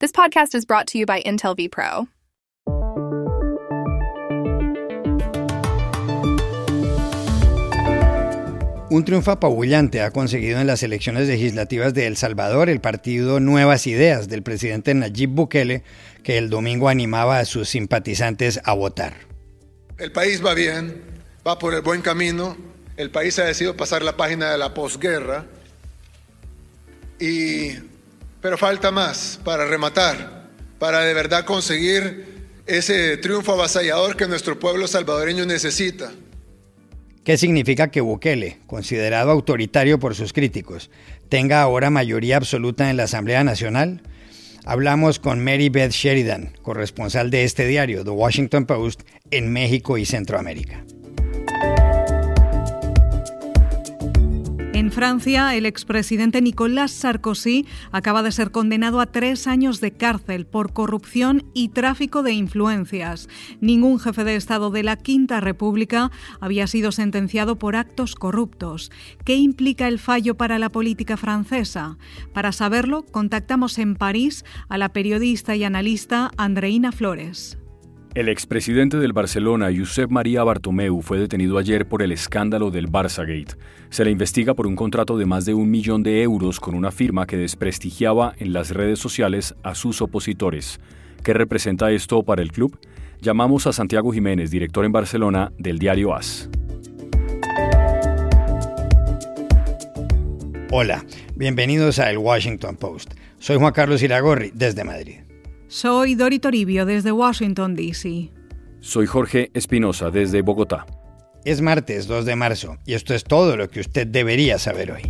This podcast is brought to you by Intel vPro. Un triunfo apabullante ha conseguido en las elecciones legislativas de El Salvador el partido Nuevas Ideas del presidente Nayib Bukele, que el domingo animaba a sus simpatizantes a votar. El país va bien, va por el buen camino, el país ha decidido pasar la página de la posguerra, y, pero falta más para rematar, para de verdad conseguir ese triunfo avasallador que nuestro pueblo salvadoreño necesita. ¿Qué significa que Bukele, considerado autoritario por sus críticos, tenga ahora mayoría absoluta en la Asamblea Nacional? Hablamos con Mary Beth Sheridan, corresponsal de este diario, The Washington Post, en México y Centroamérica. En Francia, el expresidente Nicolas Sarkozy acaba de ser condenado a tres años de cárcel por corrupción y tráfico de influencias. Ningún jefe de Estado de la Quinta República había sido sentenciado por actos corruptos. ¿Qué implica el fallo para la política francesa? Para saberlo, contactamos en París a la periodista y analista Andreina Flores. El expresidente del Barcelona, Josep María Bartomeu, fue detenido ayer por el escándalo del Barçagate. Se le investiga por un contrato de más de un millón de euros con una firma que desprestigiaba en las redes sociales a sus opositores. ¿Qué representa esto para el club? Llamamos a Santiago Jiménez, director en Barcelona del diario AS. Hola, bienvenidos a El Washington Post. Soy Juan Carlos Iragorri, desde Madrid. Soy Dori Toribio desde Washington, D.C. Soy Jorge Espinosa desde Bogotá. Es martes 2 de marzo y esto es todo lo que usted debería saber hoy.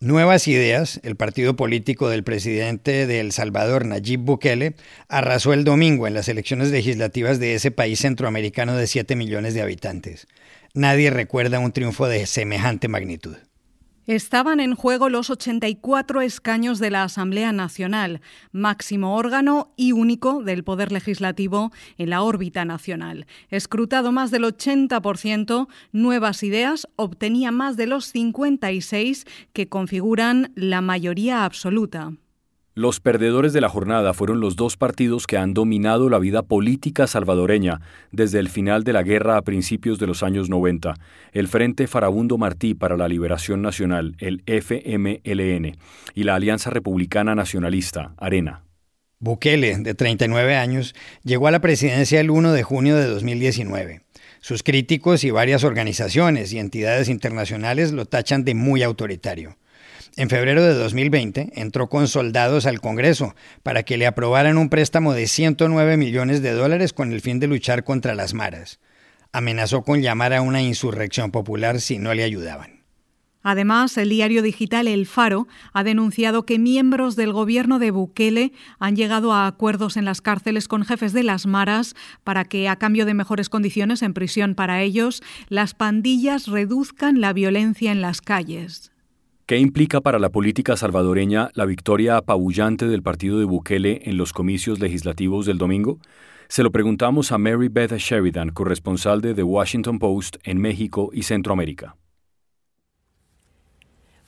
Nuevas Ideas, el partido político del presidente de El Salvador, Nayib Bukele, arrasó el domingo en las elecciones legislativas de ese país centroamericano de 7 millones de habitantes. Nadie recuerda un triunfo de semejante magnitud. Estaban en juego los 84 escaños de la Asamblea Nacional, máximo órgano y único del Poder Legislativo en la órbita nacional. Escrutado más del 80%, Nuevas Ideas obtenía más de los 56 que configuran la mayoría absoluta. Los perdedores de la jornada fueron los dos partidos que han dominado la vida política salvadoreña desde el final de la guerra a principios de los años 90, el Frente Farabundo Martí para la Liberación Nacional, el FMLN, y la Alianza Republicana Nacionalista, Arena. Bukele, de 39 años, llegó a la presidencia el 1 de junio de 2019. Sus críticos y varias organizaciones y entidades internacionales lo tachan de muy autoritario. En febrero de 2020 entró con soldados al Congreso para que le aprobaran un préstamo de 109 millones de dólares con el fin de luchar contra las maras. Amenazó con llamar a una insurrección popular si no le ayudaban. Además, el diario digital El Faro ha denunciado que miembros del gobierno de Bukele han llegado a acuerdos en las cárceles con jefes de las maras para que, a cambio de mejores condiciones en prisión para ellos, las pandillas reduzcan la violencia en las calles. ¿Qué implica para la política salvadoreña la victoria apabullante del partido de Bukele en los comicios legislativos del domingo? Se lo preguntamos a Mary Beth Sheridan, corresponsal de The Washington Post en México y Centroamérica.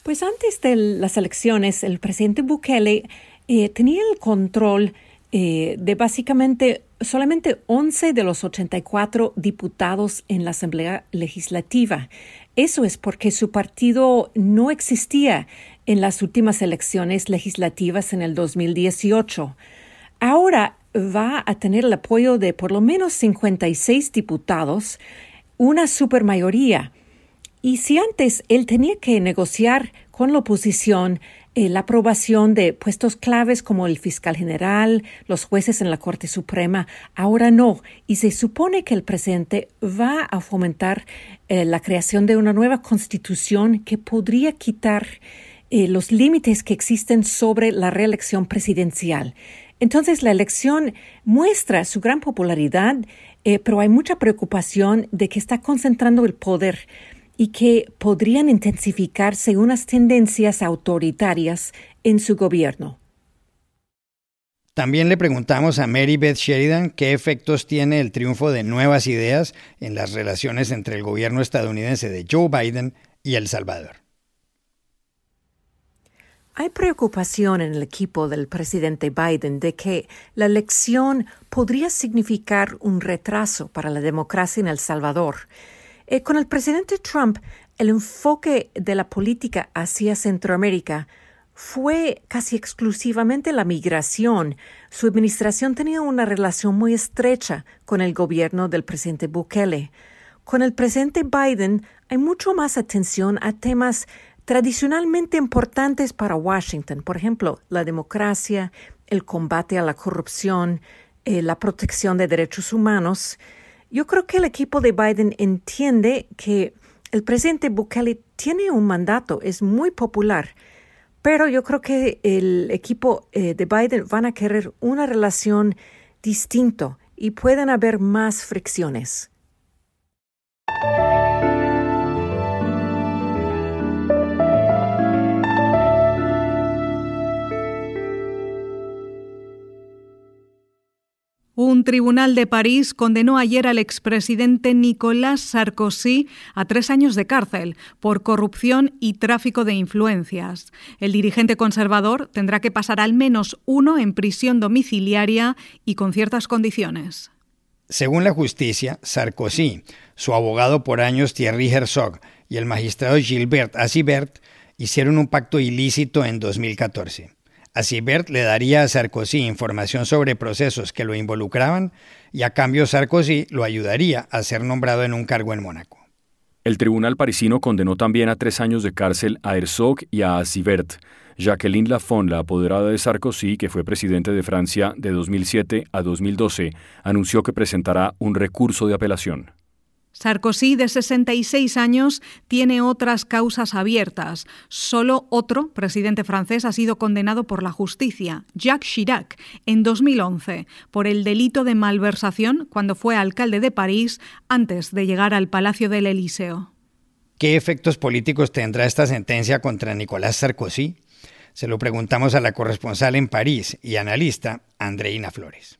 Pues antes de las elecciones, el presidente Bukele eh, tenía el control eh, de básicamente solamente 11 de los 84 diputados en la Asamblea Legislativa. Eso es porque su partido no existía en las últimas elecciones legislativas en el 2018. Ahora va a tener el apoyo de por lo menos 56 diputados, una supermayoría. Y si antes él tenía que negociar con la oposición eh, la aprobación de puestos claves como el fiscal general, los jueces en la Corte Suprema, ahora no. Y se supone que el presidente va a fomentar eh, la creación de una nueva constitución que podría quitar eh, los límites que existen sobre la reelección presidencial. Entonces, la elección muestra su gran popularidad, pero hay mucha preocupación de que está concentrando el poder y que podrían intensificarse unas tendencias autoritarias en su gobierno. También le preguntamos a Mary Beth Sheridan qué efectos tiene el triunfo de nuevas ideas en las relaciones entre el gobierno estadounidense de Joe Biden y El Salvador. Hay preocupación en el equipo del presidente Biden de que la elección podría significar un retraso para la democracia en El Salvador. Eh, con el presidente Trump, el enfoque de la política hacia Centroamérica fue casi exclusivamente la migración. Su administración tenía una relación muy estrecha con el gobierno del presidente Bukele. Con el presidente Biden hay mucho más atención a temas tradicionalmente importantes para Washington, por ejemplo, la democracia, el combate a la corrupción, eh, la protección de derechos humanos. Yo creo que el equipo de Biden entiende que el presidente Bukele tiene un mandato, es muy popular, pero yo creo que el equipo eh, de Biden van a querer una relación distinta y pueden haber más fricciones. Un tribunal de París condenó ayer al expresidente Nicolas Sarkozy a tres años de cárcel por corrupción y tráfico de influencias. El dirigente conservador tendrá que pasar al menos uno en prisión domiciliaria y con ciertas condiciones. Según la justicia, Sarkozy, su abogado por años Thierry Herzog y el magistrado Gilbert Asibert hicieron un pacto ilícito en 2014. Así le daría a Sarkozy información sobre procesos que lo involucraban y a cambio Sarkozy lo ayudaría a ser nombrado en un cargo en Mónaco. El tribunal parisino condenó también a tres años de cárcel a Herzog y a Asibert. Jacqueline Lafont, la apoderada de Sarkozy, que fue presidente de Francia de 2007 a 2012, anunció que presentará un recurso de apelación. Sarkozy, de 66 años, tiene otras causas abiertas. Solo otro presidente francés ha sido condenado por la justicia, Jacques Chirac, en 2011, por el delito de malversación cuando fue alcalde de París antes de llegar al Palacio del Elíseo. ¿Qué efectos políticos tendrá esta sentencia contra Nicolás Sarkozy? Se lo preguntamos a la corresponsal en París y analista Andreina Flores.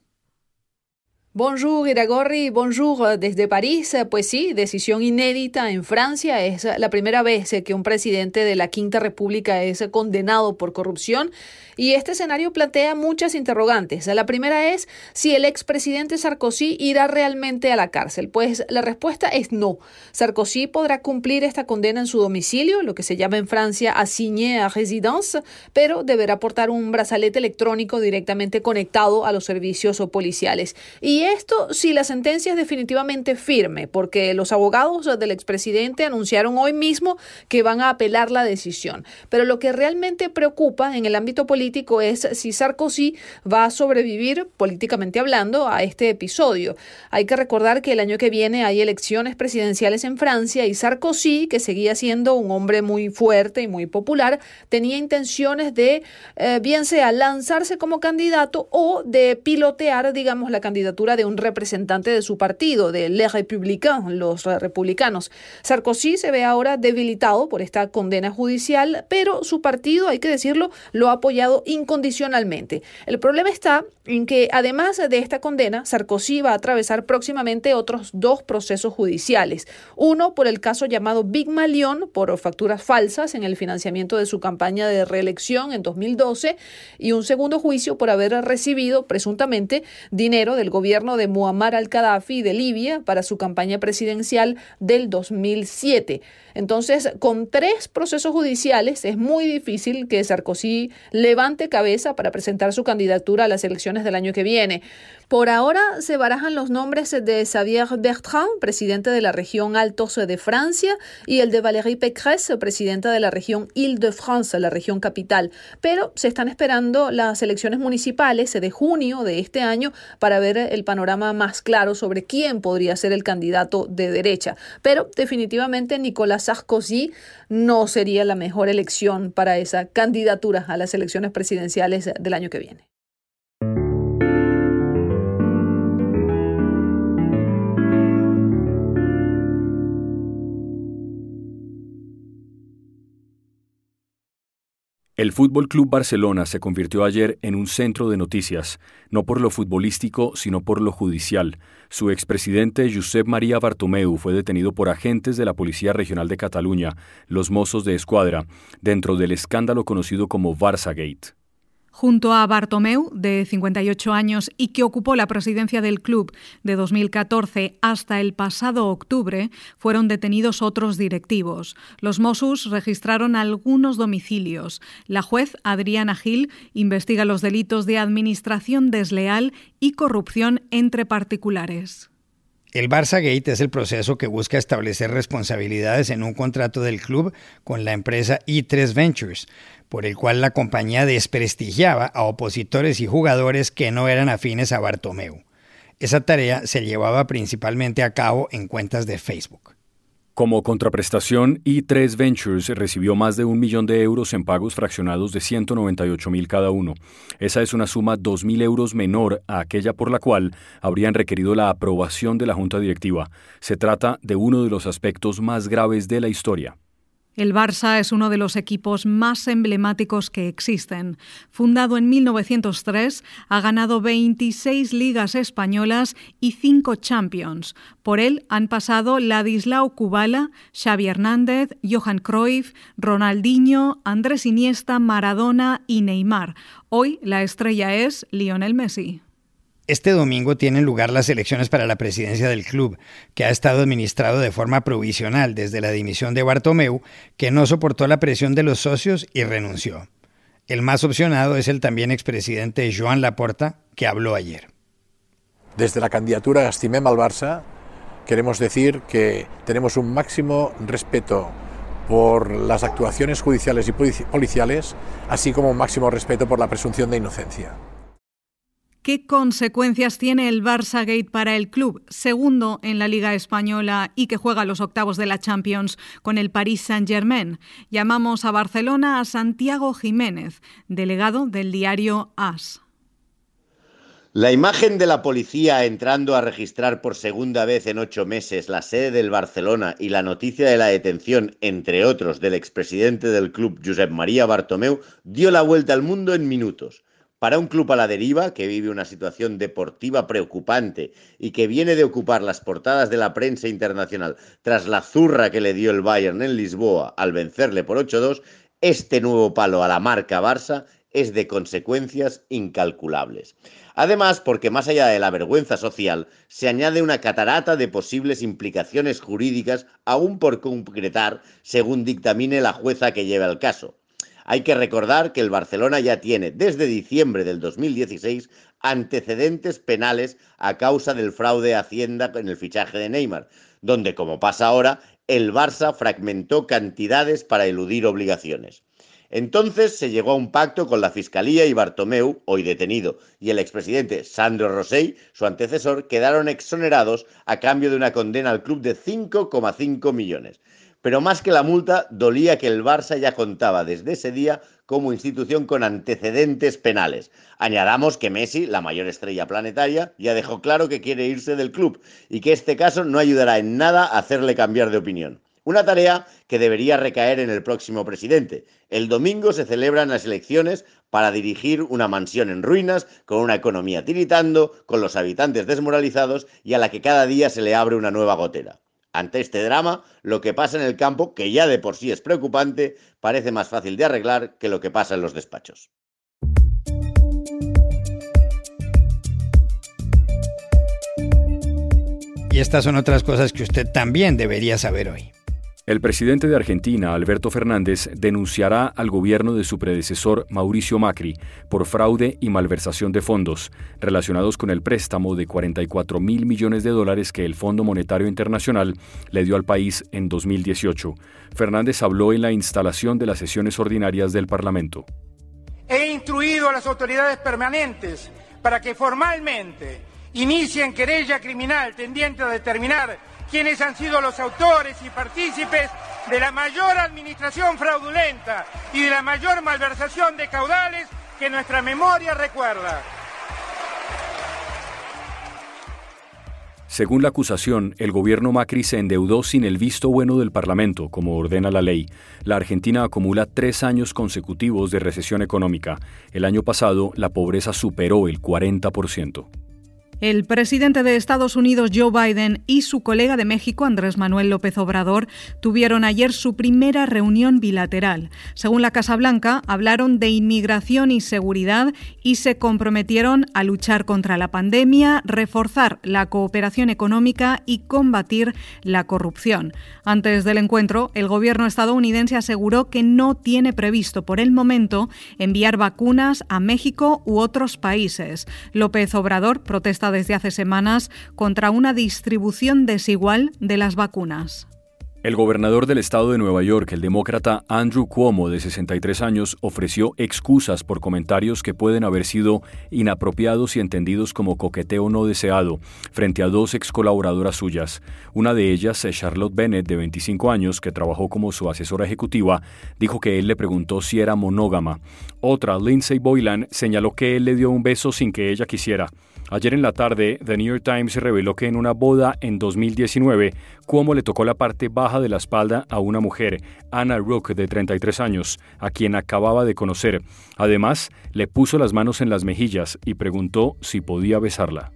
Bonjour Iragorri, bonjour desde París. Pues sí, decisión inédita en Francia. Es la primera vez que un presidente de la Quinta República es condenado por corrupción y este escenario plantea muchas interrogantes. La primera es si el expresidente Sarkozy irá realmente a la cárcel. Pues la respuesta es no. Sarkozy podrá cumplir esta condena en su domicilio, lo que se llama en Francia assigné à résidence, pero deberá portar un brazalete electrónico directamente conectado a los servicios policiales. Y esto si la sentencia es definitivamente firme, porque los abogados del expresidente anunciaron hoy mismo que van a apelar la decisión. Pero lo que realmente preocupa en el ámbito político es si Sarkozy va a sobrevivir, políticamente hablando, a este episodio. Hay que recordar que el año que viene hay elecciones presidenciales en Francia y Sarkozy, que seguía siendo un hombre muy fuerte y muy popular, tenía intenciones de, eh, bien sea lanzarse como candidato o de pilotear, digamos, la candidatura de un representante de su partido, de Les Républicains, los republicanos. Sarkozy se ve ahora debilitado por esta condena judicial, pero su partido, hay que decirlo, lo ha apoyado incondicionalmente. El problema está en que además de esta condena, Sarkozy va a atravesar próximamente otros dos procesos judiciales. Uno por el caso llamado Big Malion, por facturas falsas en el financiamiento de su campaña de reelección en 2012, y un segundo juicio por haber recibido presuntamente dinero del gobierno de Muammar al-Qaddafi de Libia para su campaña presidencial del 2007. Entonces, con tres procesos judiciales es muy difícil que Sarkozy levante cabeza para presentar su candidatura a las elecciones del año que viene. Por ahora se barajan los nombres de Xavier Bertrand, presidente de la región Altos de Francia, y el de Valérie Pécresse, presidenta de la región Île-de-France, la región capital. Pero se están esperando las elecciones municipales de junio de este año para ver el panorama más claro sobre quién podría ser el candidato de derecha. Pero definitivamente Nicolás Sarkozy no sería la mejor elección para esa candidatura a las elecciones presidenciales del año que viene. El Fútbol Club Barcelona se convirtió ayer en un centro de noticias, no por lo futbolístico, sino por lo judicial. Su expresidente Josep María Bartomeu fue detenido por agentes de la Policía Regional de Cataluña, los Mozos de Escuadra, dentro del escándalo conocido como Barça Gate. Junto a Bartomeu, de 58 años y que ocupó la presidencia del club de 2014 hasta el pasado octubre, fueron detenidos otros directivos. Los Mossos registraron algunos domicilios. La juez Adriana Gil investiga los delitos de administración desleal y corrupción entre particulares. El Barça Gate es el proceso que busca establecer responsabilidades en un contrato del club con la empresa i3 Ventures, por el cual la compañía desprestigiaba a opositores y jugadores que no eran afines a Bartomeu. Esa tarea se llevaba principalmente a cabo en cuentas de Facebook. Como contraprestación, i3 Ventures recibió más de un millón de euros en pagos fraccionados de 198 mil cada uno. Esa es una suma 2 mil euros menor a aquella por la cual habrían requerido la aprobación de la Junta Directiva. Se trata de uno de los aspectos más graves de la historia. El Barça es uno de los equipos más emblemáticos que existen. Fundado en 1903, ha ganado 26 ligas españolas y 5 Champions. Por él han pasado Ladislao Kubala, Xavi Hernández, Johan Cruyff, Ronaldinho, Andrés Iniesta, Maradona y Neymar. Hoy la estrella es Lionel Messi. Este domingo tienen lugar las elecciones para la presidencia del club, que ha estado administrado de forma provisional desde la dimisión de Bartomeu, que no soportó la presión de los socios y renunció. El más opcionado es el también expresidente Joan Laporta, que habló ayer. Desde la candidatura Estimem al Barça, queremos decir que tenemos un máximo respeto por las actuaciones judiciales y policiales, así como un máximo respeto por la presunción de inocencia. ¿Qué consecuencias tiene el Barça Gate para el club, segundo en la Liga Española y que juega los octavos de la Champions con el Paris Saint-Germain? Llamamos a Barcelona a Santiago Jiménez, delegado del diario AS. La imagen de la policía entrando a registrar por segunda vez en ocho meses la sede del Barcelona y la noticia de la detención, entre otros, del expresidente del club, Josep María Bartomeu, dio la vuelta al mundo en minutos. Para un club a la deriva, que vive una situación deportiva preocupante y que viene de ocupar las portadas de la prensa internacional tras la zurra que le dio el Bayern en Lisboa al vencerle por 8-2, este nuevo palo a la marca Barça es de consecuencias incalculables. Además, porque más allá de la vergüenza social, se añade una catarata de posibles implicaciones jurídicas aún por concretar, según dictamine la jueza que lleva el caso. Hay que recordar que el Barcelona ya tiene desde diciembre del 2016 antecedentes penales a causa del fraude a Hacienda en el fichaje de Neymar, donde, como pasa ahora, el Barça fragmentó cantidades para eludir obligaciones. Entonces se llegó a un pacto con la Fiscalía y Bartomeu, hoy detenido, y el expresidente Sandro Rosell, su antecesor, quedaron exonerados a cambio de una condena al club de 5,5 millones. Pero más que la multa, dolía que el Barça ya contaba desde ese día como institución con antecedentes penales. Añadamos que Messi, la mayor estrella planetaria, ya dejó claro que quiere irse del club y que este caso no ayudará en nada a hacerle cambiar de opinión. Una tarea que debería recaer en el próximo presidente. El domingo se celebran las elecciones para dirigir una mansión en ruinas, con una economía tiritando, con los habitantes desmoralizados y a la que cada día se le abre una nueva gotera. Ante este drama, lo que pasa en el campo, que ya de por sí es preocupante, parece más fácil de arreglar que lo que pasa en los despachos. Y estas son otras cosas que usted también debería saber hoy. El presidente de Argentina, Alberto Fernández, denunciará al gobierno de su predecesor, Mauricio Macri, por fraude y malversación de fondos relacionados con el préstamo de 44 mil millones de dólares que el Fondo Monetario Internacional le dio al país en 2018. Fernández habló en la instalación de las sesiones ordinarias del Parlamento. He instruido a las autoridades permanentes para que formalmente inicien querella criminal tendiente a determinar quienes han sido los autores y partícipes de la mayor administración fraudulenta y de la mayor malversación de caudales que nuestra memoria recuerda. Según la acusación, el gobierno Macri se endeudó sin el visto bueno del Parlamento, como ordena la ley. La Argentina acumula tres años consecutivos de recesión económica. El año pasado, la pobreza superó el 40%. El presidente de Estados Unidos, Joe Biden, y su colega de México, Andrés Manuel López Obrador, tuvieron ayer su primera reunión bilateral. Según la Casa Blanca, hablaron de inmigración y seguridad y se comprometieron a luchar contra la pandemia, reforzar la cooperación económica y combatir la corrupción. Antes del encuentro, el gobierno estadounidense aseguró que no tiene previsto por el momento enviar vacunas a México u otros países. López Obrador desde hace semanas contra una distribución desigual de las vacunas. El gobernador del estado de Nueva York, el demócrata Andrew Cuomo, de 63 años, ofreció excusas por comentarios que pueden haber sido inapropiados y entendidos como coqueteo no deseado frente a dos ex colaboradoras suyas. Una de ellas, Charlotte Bennett, de 25 años, que trabajó como su asesora ejecutiva, dijo que él le preguntó si era monógama. Otra, Lindsay Boylan, señaló que él le dio un beso sin que ella quisiera. Ayer en la tarde, The New York Times reveló que en una boda en 2019, Cuomo le tocó la parte baja de la espalda a una mujer, Anna Rook, de 33 años, a quien acababa de conocer. Además, le puso las manos en las mejillas y preguntó si podía besarla.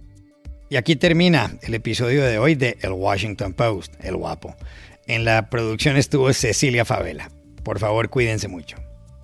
Y aquí termina el episodio de hoy de El Washington Post, El Guapo. En la producción estuvo Cecilia Favela. Por favor, cuídense mucho.